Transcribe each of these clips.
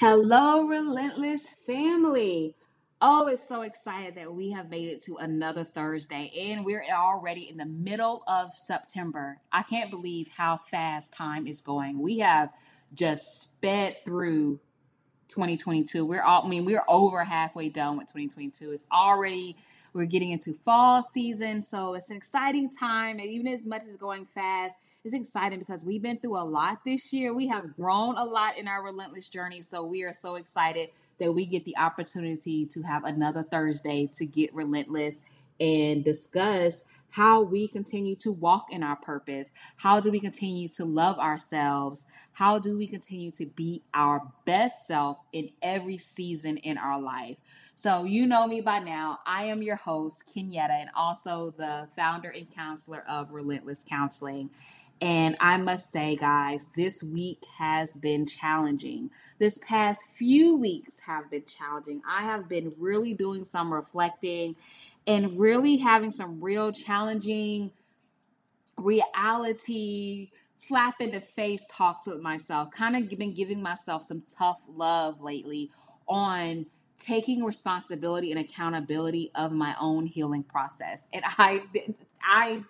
Hello, Relentless family. Oh, it's so excited that we have made it to another Thursday and we're already in the middle of September. I can't believe how fast time is going. We have just sped through 2022. We're all, I mean, we're over halfway done with 2022. It's already, we're getting into fall season. So it's an exciting time. And even as much as going fast, it's exciting because we've been through a lot this year. We have grown a lot in our relentless journey. So we are so excited that we get the opportunity to have another Thursday to get relentless and discuss how we continue to walk in our purpose. How do we continue to love ourselves? How do we continue to be our best self in every season in our life? So, you know me by now. I am your host, Kenyetta, and also the founder and counselor of Relentless Counseling. And I must say, guys, this week has been challenging. This past few weeks have been challenging. I have been really doing some reflecting and really having some real challenging reality slap in the face talks with myself. Kind of been giving myself some tough love lately on taking responsibility and accountability of my own healing process. And I I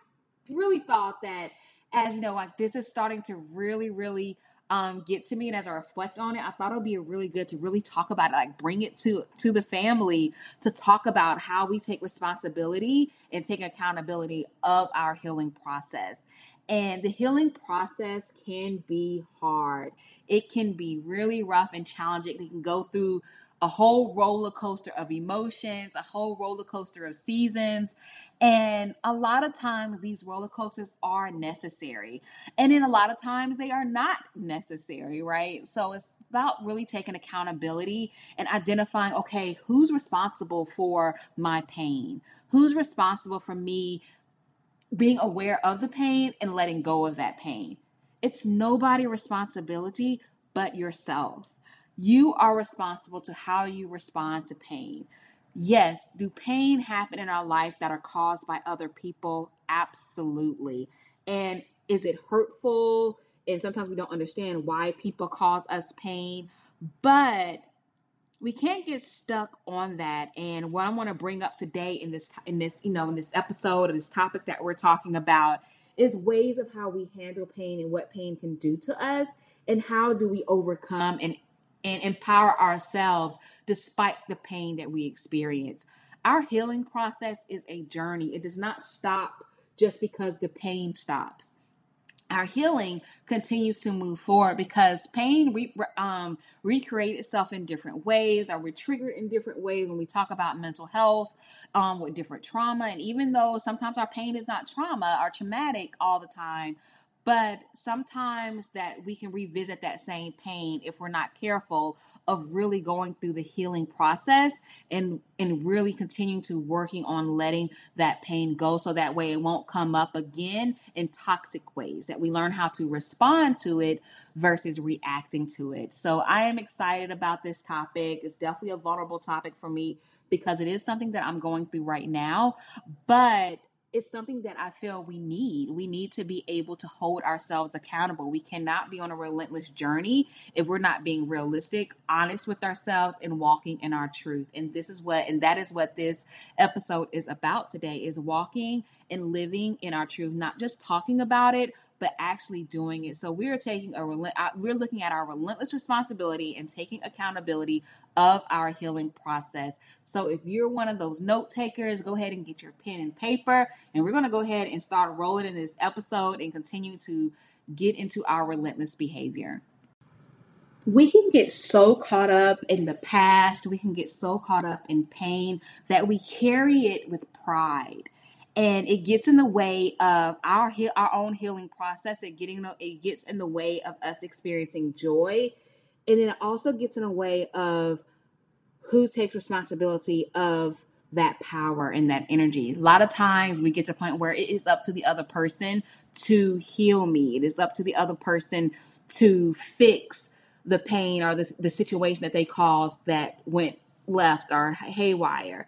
really thought that as you know, like this is starting to really, really um, get to me and as I reflect on it, I thought it would be really good to really talk about it, like bring it to to the family to talk about how we take responsibility and take accountability of our healing process. And the healing process can be hard. It can be really rough and challenging. It can go through a whole roller coaster of emotions, a whole roller coaster of seasons. And a lot of times these roller coasters are necessary. And then a lot of times they are not necessary, right? So it's about really taking accountability and identifying okay, who's responsible for my pain? Who's responsible for me being aware of the pain and letting go of that pain? It's nobody responsibility but yourself. You are responsible to how you respond to pain. Yes, do pain happen in our life that are caused by other people? Absolutely. And is it hurtful? And sometimes we don't understand why people cause us pain, but we can't get stuck on that. And what I want to bring up today in this in this, you know, in this episode of this topic that we're talking about is ways of how we handle pain and what pain can do to us and how do we overcome and and empower ourselves despite the pain that we experience. Our healing process is a journey, it does not stop just because the pain stops. Our healing continues to move forward because pain re, um, itself in different ways, or we're triggered in different ways when we talk about mental health um, with different trauma. And even though sometimes our pain is not trauma or traumatic all the time, but sometimes that we can revisit that same pain if we're not careful of really going through the healing process and and really continuing to working on letting that pain go so that way it won't come up again in toxic ways that we learn how to respond to it versus reacting to it. So i am excited about this topic. It's definitely a vulnerable topic for me because it is something that i'm going through right now. But it's something that I feel we need. We need to be able to hold ourselves accountable. We cannot be on a relentless journey if we're not being realistic, honest with ourselves, and walking in our truth. And this is what, and that is what this episode is about today: is walking and living in our truth, not just talking about it, but actually doing it. So we are taking a uh, we're looking at our relentless responsibility and taking accountability of our healing process. So if you're one of those note takers, go ahead and get your pen and paper and we're going to go ahead and start rolling in this episode and continue to get into our relentless behavior. We can get so caught up in the past, we can get so caught up in pain that we carry it with pride and it gets in the way of our our own healing process. It getting it gets in the way of us experiencing joy, and then it also gets in the way of who takes responsibility of that power and that energy. A lot of times we get to a point where it is up to the other person to heal me. It is up to the other person to fix the pain or the, the situation that they caused that went left or haywire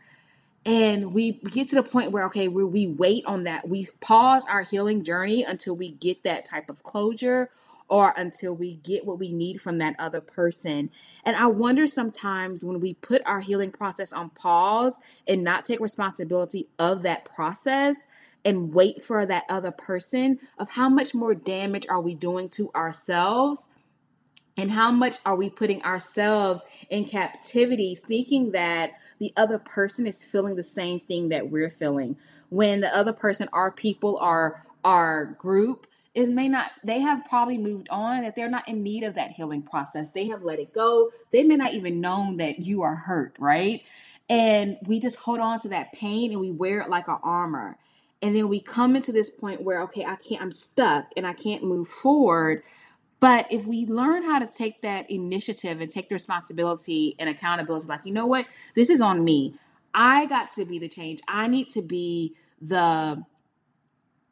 and we get to the point where okay where we wait on that we pause our healing journey until we get that type of closure or until we get what we need from that other person. And I wonder sometimes when we put our healing process on pause and not take responsibility of that process and wait for that other person of how much more damage are we doing to ourselves and how much are we putting ourselves in captivity thinking that the other person is feeling the same thing that we're feeling. When the other person our people our our group it may not they have probably moved on that they're not in need of that healing process. They have let it go. They may not even known that you are hurt right? And we just hold on to that pain and we wear it like an armor. And then we come into this point where okay i can't i'm stuck and i can't move forward but if we learn how to take that initiative and take the responsibility and accountability like you know what this is on me i got to be the change i need to be the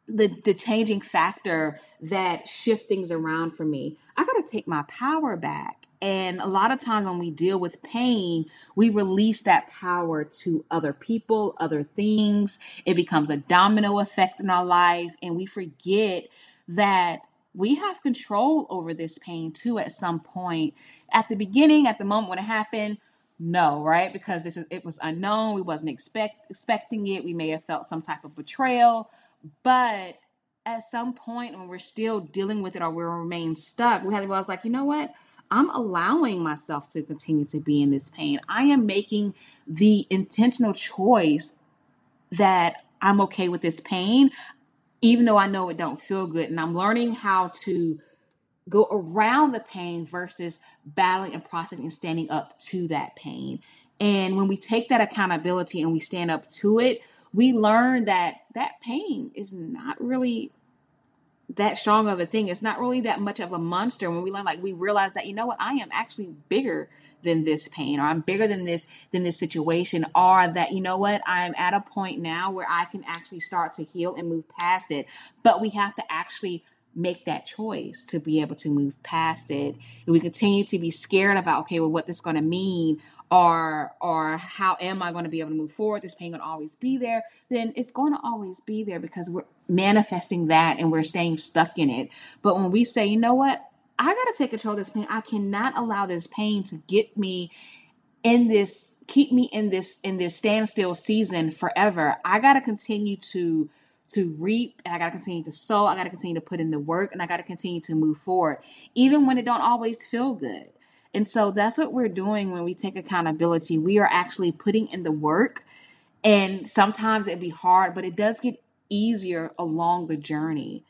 the the changing factor that shift things around for me. I got to take my power back. And a lot of times when we deal with pain, we release that power to other people, other things. It becomes a domino effect in our life and we forget that we have control over this pain too at some point. At the beginning, at the moment when it happened, no, right? Because this is it was unknown. We wasn't expect expecting it. We may have felt some type of betrayal but at some point when we're still dealing with it or we remain stuck, we had to realize like, you know what? I'm allowing myself to continue to be in this pain. I am making the intentional choice that I'm okay with this pain, even though I know it don't feel good. And I'm learning how to go around the pain versus battling and processing and standing up to that pain. And when we take that accountability and we stand up to it, we learn that that pain is not really that strong of a thing. It's not really that much of a monster. When we learn, like we realize that you know what, I am actually bigger than this pain, or I'm bigger than this than this situation, or that you know what, I'm at a point now where I can actually start to heal and move past it. But we have to actually make that choice to be able to move past it. And we continue to be scared about, okay, well, what this going to mean, or or how am I going to be able to move forward? This pain going to always be there. Then it's going to always be there because we're manifesting that and we're staying stuck in it. But when we say, you know what, I got to take control of this pain. I cannot allow this pain to get me in this, keep me in this in this standstill season forever. I got to continue to to reap and I got to continue to sow. I got to continue to put in the work and I got to continue to move forward even when it don't always feel good. And so that's what we're doing when we take accountability. We are actually putting in the work. And sometimes it'd be hard, but it does get easier along the journey.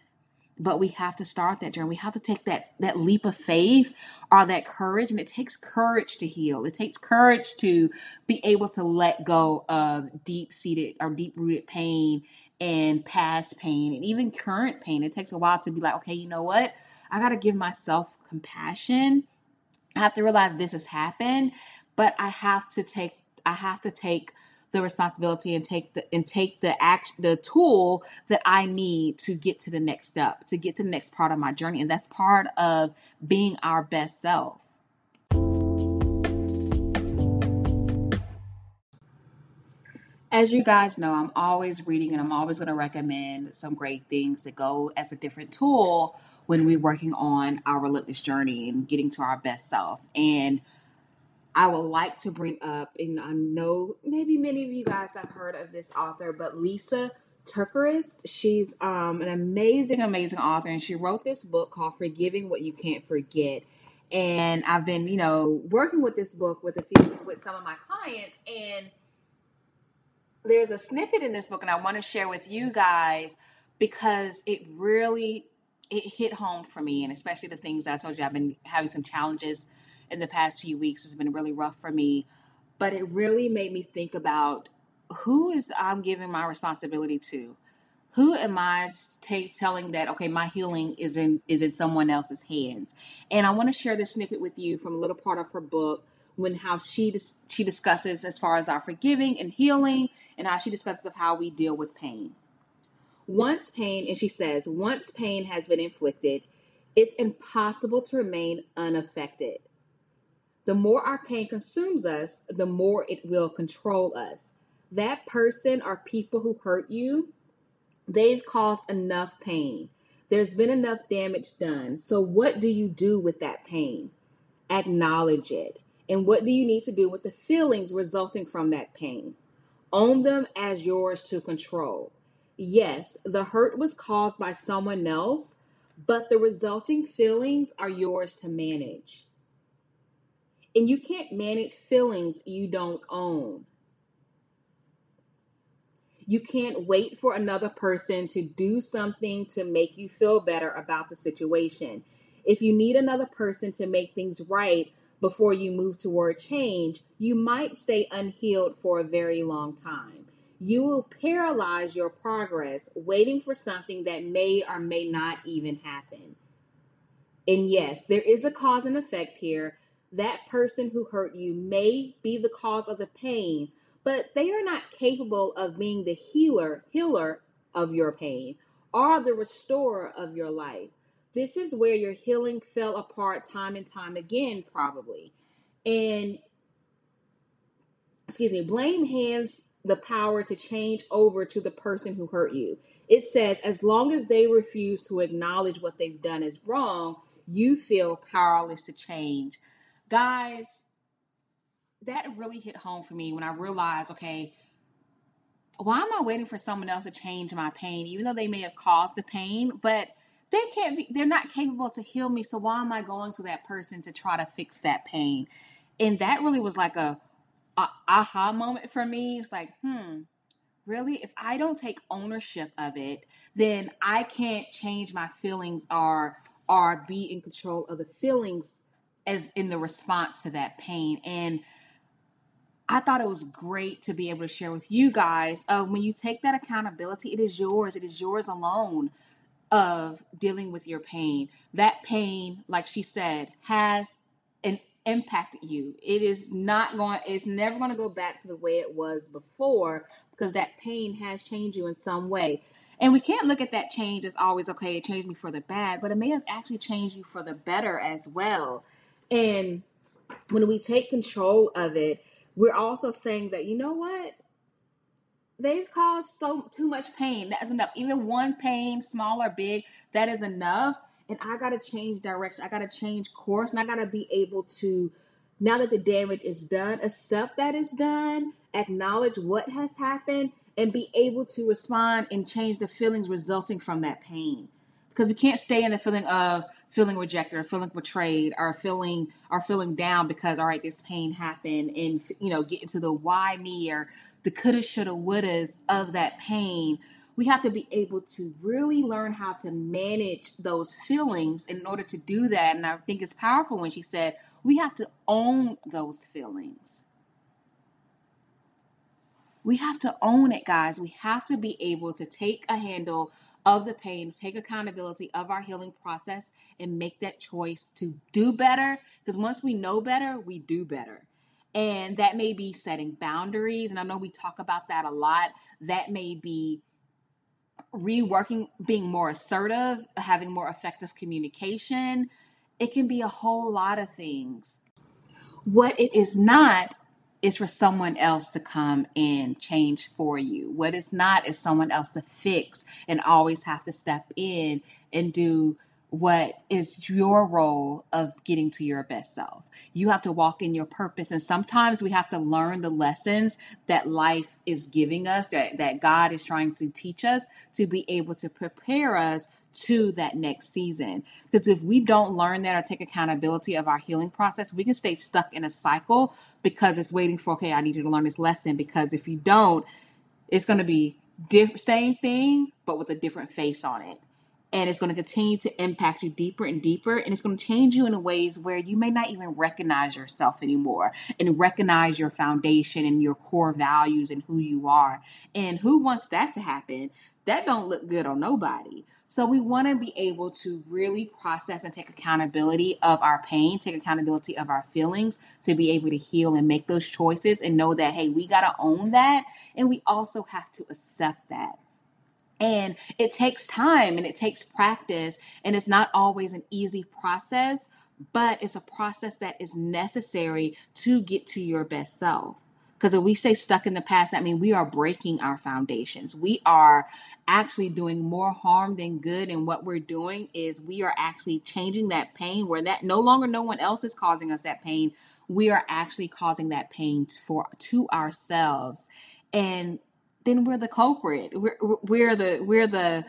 But we have to start that journey. We have to take that that leap of faith or that courage. And it takes courage to heal. It takes courage to be able to let go of deep seated or deep rooted pain and past pain and even current pain. It takes a while to be like, okay, you know what? I got to give myself compassion I have to realize this has happened, but I have to take I have to take the responsibility and take the and take the act the tool that I need to get to the next step, to get to the next part of my journey. And that's part of being our best self. As you guys know, I'm always reading and I'm always going to recommend some great things that go as a different tool when we're working on our relentless journey and getting to our best self. And I would like to bring up, and I know maybe many of you guys have heard of this author, but Lisa TerKeurst. She's um, an amazing, amazing author, and she wrote this book called "Forgiving What You Can't Forget." And I've been, you know, working with this book with a few with some of my clients, and there's a snippet in this book, and I want to share with you guys because it really it hit home for me, and especially the things I told you I've been having some challenges in the past few weeks. It's been really rough for me, but it really made me think about who is I'm giving my responsibility to. Who am I t- telling that okay, my healing is in is in someone else's hands? And I want to share this snippet with you from a little part of her book when how she dis- she discusses as far as our forgiving and healing, and how she discusses of how we deal with pain. Once pain, and she says, once pain has been inflicted, it's impossible to remain unaffected. The more our pain consumes us, the more it will control us. That person or people who hurt you, they've caused enough pain. There's been enough damage done. So, what do you do with that pain? Acknowledge it. And what do you need to do with the feelings resulting from that pain? Own them as yours to control. Yes, the hurt was caused by someone else, but the resulting feelings are yours to manage. And you can't manage feelings you don't own. You can't wait for another person to do something to make you feel better about the situation. If you need another person to make things right before you move toward change, you might stay unhealed for a very long time. You will paralyze your progress waiting for something that may or may not even happen. And yes, there is a cause and effect here. That person who hurt you may be the cause of the pain, but they are not capable of being the healer, healer of your pain or the restorer of your life. This is where your healing fell apart time and time again, probably. And excuse me, blame hands the power to change over to the person who hurt you. It says, as long as they refuse to acknowledge what they've done is wrong, you feel powerless to change. Guys, that really hit home for me when I realized, okay, why am I waiting for someone else to change my pain, even though they may have caused the pain, but they can't be, they're not capable to heal me. So why am I going to that person to try to fix that pain? And that really was like a, a aha moment for me. It's like, hmm, really? If I don't take ownership of it, then I can't change my feelings or or be in control of the feelings as in the response to that pain. And I thought it was great to be able to share with you guys. Uh, when you take that accountability, it is yours. It is yours alone of dealing with your pain. That pain, like she said, has impacted you. It is not going. It's never going to go back to the way it was before because that pain has changed you in some way. And we can't look at that change as always okay. It changed me for the bad, but it may have actually changed you for the better as well. And when we take control of it we're also saying that, you know what? They've caused so too much pain. That's enough. Even one pain, small or big, that is enough. And I gotta change direction. I gotta change course. And I gotta be able to, now that the damage is done, accept that it's done, acknowledge what has happened, and be able to respond and change the feelings resulting from that pain. Because we can't stay in the feeling of feeling rejected or feeling betrayed or feeling or feeling down because all right this pain happened and you know get into the why me or the coulda shoulda wouldas of that pain we have to be able to really learn how to manage those feelings in order to do that and i think it's powerful when she said we have to own those feelings we have to own it guys we have to be able to take a handle of the pain, take accountability of our healing process, and make that choice to do better. Because once we know better, we do better. And that may be setting boundaries. And I know we talk about that a lot. That may be reworking, being more assertive, having more effective communication. It can be a whole lot of things. What it is not is for someone else to come and change for you. What it's not is someone else to fix and always have to step in and do what is your role of getting to your best self. You have to walk in your purpose. And sometimes we have to learn the lessons that life is giving us, that, that God is trying to teach us to be able to prepare us to that next season. Because if we don't learn that or take accountability of our healing process, we can stay stuck in a cycle because it's waiting for, okay, I need you to learn this lesson. Because if you don't, it's going to be diff- same thing, but with a different face on it. And it's going to continue to impact you deeper and deeper. And it's going to change you in ways where you may not even recognize yourself anymore and recognize your foundation and your core values and who you are. And who wants that to happen? That don't look good on nobody. So we want to be able to really process and take accountability of our pain, take accountability of our feelings to be able to heal and make those choices and know that, hey, we got to own that. And we also have to accept that. And it takes time and it takes practice. And it's not always an easy process, but it's a process that is necessary to get to your best self. Because if we stay stuck in the past, that means we are breaking our foundations. We are actually doing more harm than good. And what we're doing is we are actually changing that pain where that no longer no one else is causing us that pain. We are actually causing that pain for to ourselves. And then we're the culprit. We're, we're the we're the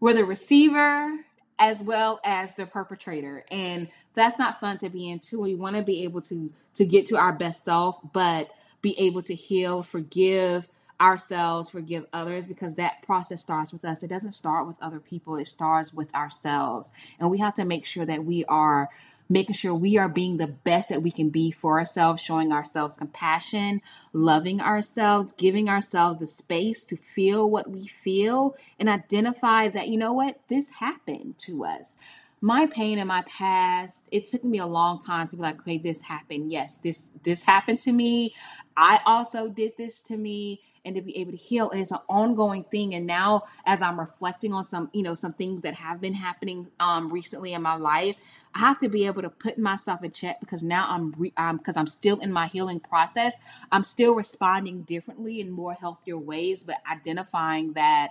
we're the receiver as well as the perpetrator. And that's not fun to be into. We want to be able to to get to our best self, but be able to heal, forgive ourselves, forgive others, because that process starts with us. It doesn't start with other people, it starts with ourselves. And we have to make sure that we are making sure we are being the best that we can be for ourselves, showing ourselves compassion, loving ourselves, giving ourselves the space to feel what we feel, and identify that, you know what, this happened to us. My pain in my past it took me a long time to be like okay this happened. Yes this this happened to me. I also did this to me and to be able to heal and it's an ongoing thing and now as i'm reflecting on some you know some things that have been happening um recently in my life i have to be able to put myself in check because now i'm re- um because i'm still in my healing process i'm still responding differently in more healthier ways but identifying that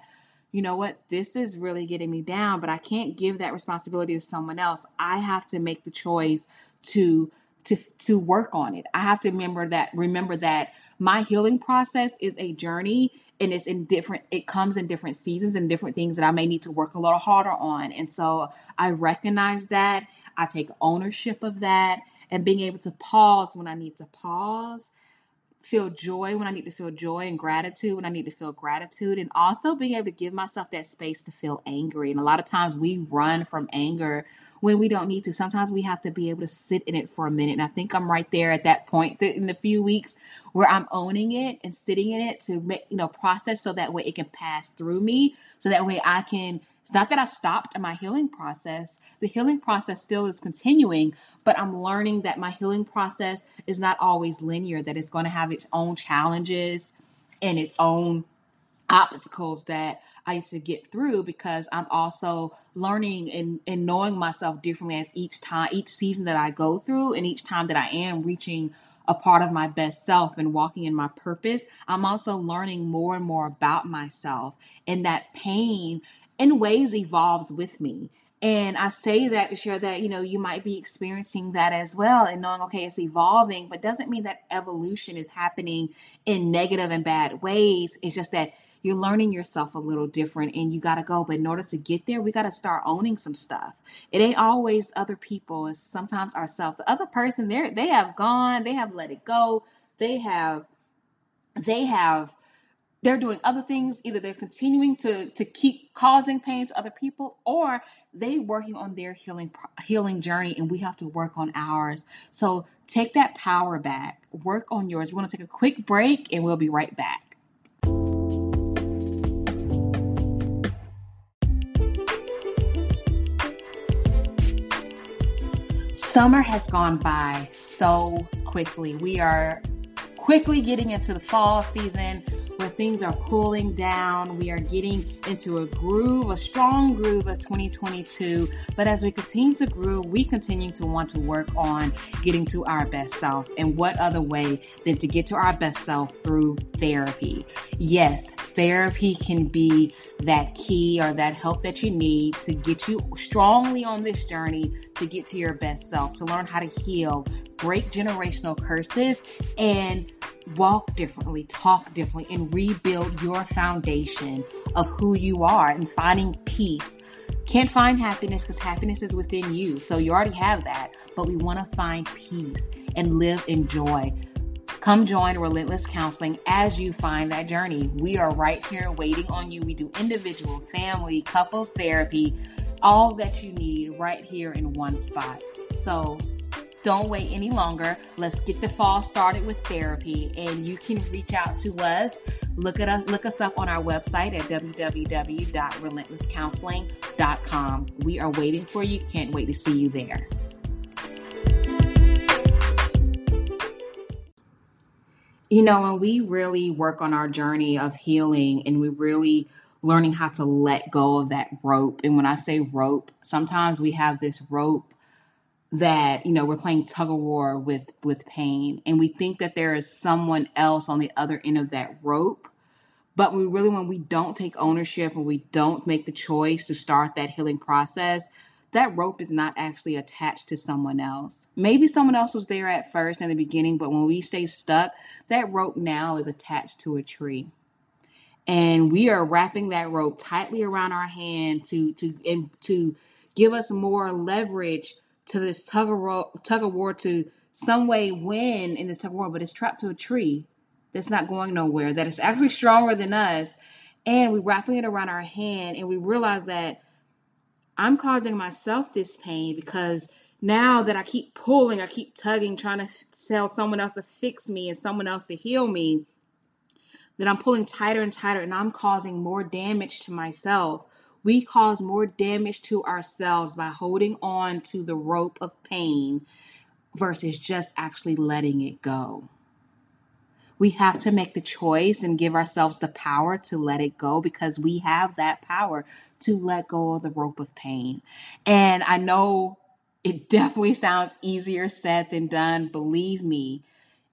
you know what, this is really getting me down, but I can't give that responsibility to someone else. I have to make the choice to to to work on it. I have to remember that remember that my healing process is a journey and it's in different it comes in different seasons and different things that I may need to work a little harder on. And so I recognize that, I take ownership of that and being able to pause when I need to pause feel joy when I need to feel joy and gratitude when I need to feel gratitude, and also being able to give myself that space to feel angry. And a lot of times we run from anger when we don't need to. Sometimes we have to be able to sit in it for a minute. And I think I'm right there at that point in a few weeks where I'm owning it and sitting in it to make, you know, process so that way it can pass through me. So that way I can it's not that I stopped my healing process. The healing process still is continuing, but I'm learning that my healing process is not always linear, that it's going to have its own challenges and its own obstacles that I need to get through because I'm also learning and, and knowing myself differently as each time, each season that I go through, and each time that I am reaching a part of my best self and walking in my purpose, I'm also learning more and more about myself. And that pain in ways evolves with me. And I say that to share that, you know, you might be experiencing that as well and knowing, okay, it's evolving, but doesn't mean that evolution is happening in negative and bad ways. It's just that you're learning yourself a little different and you got to go. But in order to get there, we got to start owning some stuff. It ain't always other people, it's sometimes ourselves. The other person, they they have gone, they have let it go, they have, they have they're doing other things. Either they're continuing to to keep causing pain to other people or they working on their healing healing journey and we have to work on ours. So take that power back. Work on yours. We're going to take a quick break and we'll be right back Summer has gone by so quickly. We are quickly getting into the fall season where things are cooling down. We are getting into a groove, a strong groove of 2022. But as we continue to grow, we continue to want to work on getting to our best self. And what other way than to get to our best self through therapy? Yes, therapy can be that key or that help that you need to get you strongly on this journey to get to your best self, to learn how to heal, break generational curses, and walk differently, talk differently, and rebuild your foundation of who you are and finding peace. Can't find happiness because happiness is within you. So you already have that, but we want to find peace and live in joy. Come join Relentless Counseling as you find that journey. We are right here waiting on you. We do individual, family, couples therapy, all that you need right here in one spot. So don't wait any longer. Let's get the fall started with therapy and you can reach out to us. Look at us, look us up on our website at www.relentlesscounseling.com. We are waiting for you. Can't wait to see you there. You know, when we really work on our journey of healing and we really learning how to let go of that rope. And when I say rope, sometimes we have this rope that you know we're playing tug of war with with pain and we think that there is someone else on the other end of that rope but we really when we don't take ownership and we don't make the choice to start that healing process that rope is not actually attached to someone else maybe someone else was there at first in the beginning but when we stay stuck that rope now is attached to a tree and we are wrapping that rope tightly around our hand to to and to give us more leverage to this tug of, ro- tug of war to some way win in this tug of war, but it's trapped to a tree that's not going nowhere, that is actually stronger than us. And we're wrapping it around our hand, and we realize that I'm causing myself this pain because now that I keep pulling, I keep tugging, trying to tell someone else to fix me and someone else to heal me, that I'm pulling tighter and tighter, and I'm causing more damage to myself we cause more damage to ourselves by holding on to the rope of pain versus just actually letting it go. We have to make the choice and give ourselves the power to let it go because we have that power to let go of the rope of pain. And I know it definitely sounds easier said than done. Believe me,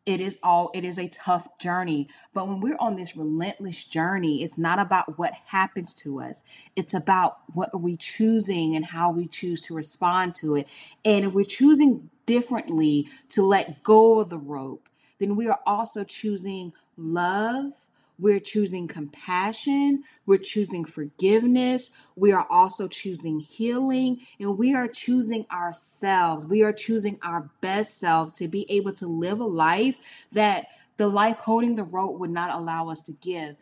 it is all it is a tough journey but when we're on this relentless journey it's not about what happens to us it's about what are we choosing and how we choose to respond to it and if we're choosing differently to let go of the rope then we are also choosing love we're choosing compassion. We're choosing forgiveness. We are also choosing healing. And we are choosing ourselves. We are choosing our best self to be able to live a life that the life holding the rope would not allow us to give.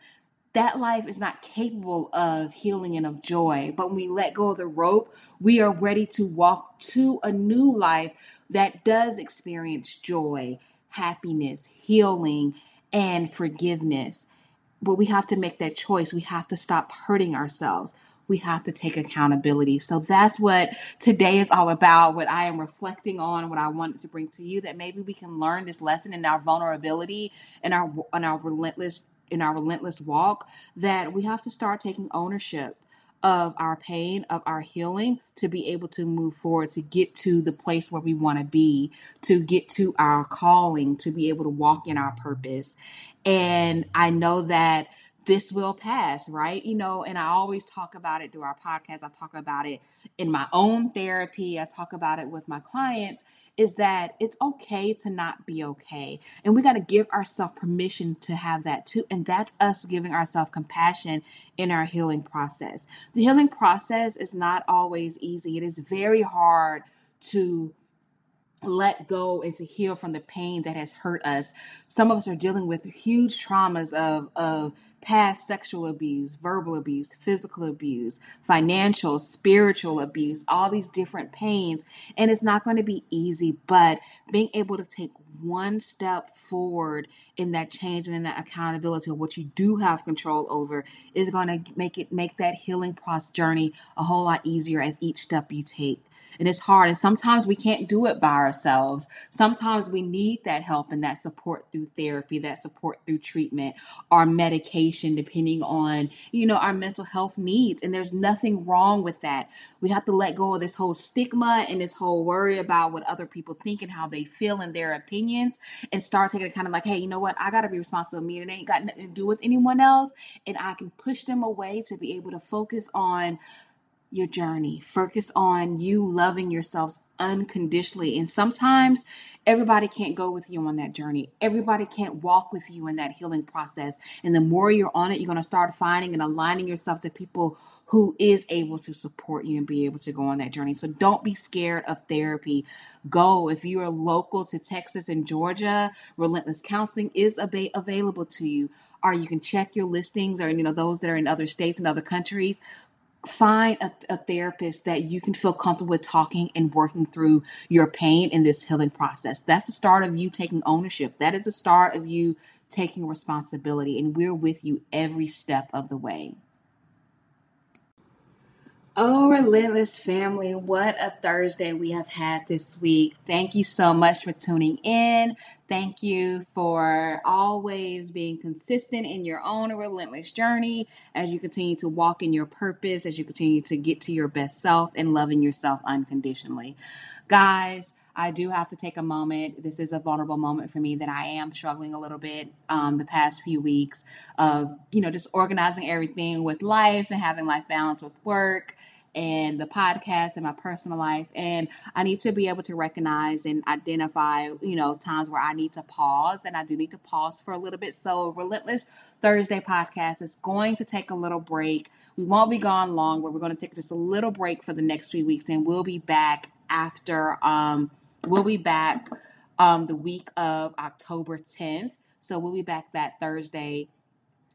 That life is not capable of healing and of joy. But when we let go of the rope, we are ready to walk to a new life that does experience joy, happiness, healing, and forgiveness. But we have to make that choice. We have to stop hurting ourselves. We have to take accountability. So that's what today is all about. What I am reflecting on, what I wanted to bring to you, that maybe we can learn this lesson in our vulnerability and our in our relentless in our relentless walk. That we have to start taking ownership of our pain, of our healing, to be able to move forward, to get to the place where we want to be, to get to our calling, to be able to walk in our purpose. And I know that this will pass, right? You know, and I always talk about it through our podcast. I talk about it in my own therapy. I talk about it with my clients is that it's okay to not be okay. And we got to give ourselves permission to have that too. And that's us giving ourselves compassion in our healing process. The healing process is not always easy, it is very hard to let go and to heal from the pain that has hurt us. Some of us are dealing with huge traumas of, of past sexual abuse, verbal abuse, physical abuse, financial, spiritual abuse, all these different pains. And it's not going to be easy, but being able to take one step forward in that change and in that accountability of what you do have control over is going to make it make that healing process journey a whole lot easier as each step you take and it's hard. And sometimes we can't do it by ourselves. Sometimes we need that help and that support through therapy, that support through treatment, our medication, depending on, you know, our mental health needs. And there's nothing wrong with that. We have to let go of this whole stigma and this whole worry about what other people think and how they feel and their opinions and start taking it kind of like, hey, you know what? I got to be responsible me. It ain't got nothing to do with anyone else. And I can push them away to be able to focus on your journey. Focus on you loving yourselves unconditionally. And sometimes everybody can't go with you on that journey. Everybody can't walk with you in that healing process. And the more you're on it, you're going to start finding and aligning yourself to people who is able to support you and be able to go on that journey. So don't be scared of therapy. Go. If you are local to Texas and Georgia, Relentless Counseling is ab- available to you or you can check your listings or you know those that are in other states and other countries find a, a, therapist that you can feel comfortable with talking and working through your pain in this healing process. That's the start of you taking ownership. That is the start of you taking responsibility. And we're with you every step of the way. Oh, Relentless family, what a Thursday we have had this week. Thank you so much for tuning in. Thank you for always being consistent in your own relentless journey as you continue to walk in your purpose, as you continue to get to your best self and loving yourself unconditionally. guys, I do have to take a moment. This is a vulnerable moment for me that I am struggling a little bit um, the past few weeks of, you know, just organizing everything with life and having life balance with work and the podcast and my personal life. And I need to be able to recognize and identify, you know, times where I need to pause. And I do need to pause for a little bit. So, Relentless Thursday podcast is going to take a little break. We won't be gone long, but we're going to take just a little break for the next few weeks. And we'll be back after, um, we'll be back um, the week of October 10th. So, we'll be back that Thursday.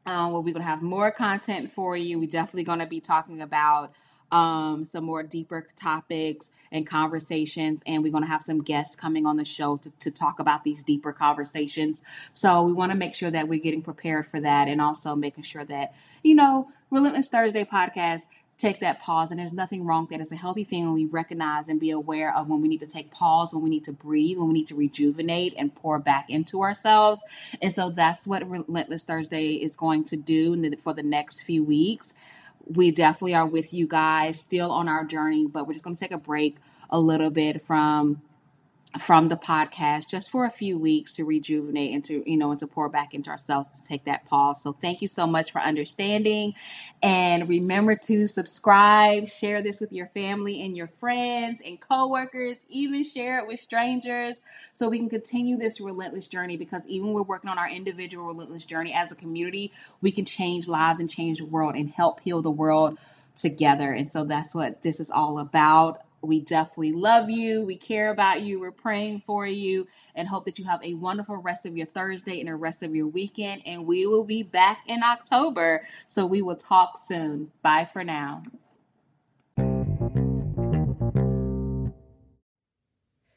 Um, where we're going to have more content for you. We're definitely going to be talking about um, some more deeper topics and conversations. And we're going to have some guests coming on the show to, to talk about these deeper conversations. So we want to make sure that we're getting prepared for that and also making sure that, you know, Relentless Thursday podcast take that pause and there's nothing wrong that it's a healthy thing when we recognize and be aware of when we need to take pause when we need to breathe when we need to rejuvenate and pour back into ourselves and so that's what relentless thursday is going to do for the next few weeks we definitely are with you guys still on our journey, but we're just going to take a break a little bit from from the podcast just for a few weeks to rejuvenate and to you know and to pour back into ourselves to take that pause. So thank you so much for understanding. And remember to subscribe share this with your family and your friends and coworkers. Even share it with strangers so we can continue this relentless journey because even we're working on our individual relentless journey as a community we can change lives and change the world and help heal the world together. And so that's what this is all about we definitely love you. We care about you. We're praying for you and hope that you have a wonderful rest of your Thursday and the rest of your weekend. And we will be back in October. So we will talk soon. Bye for now.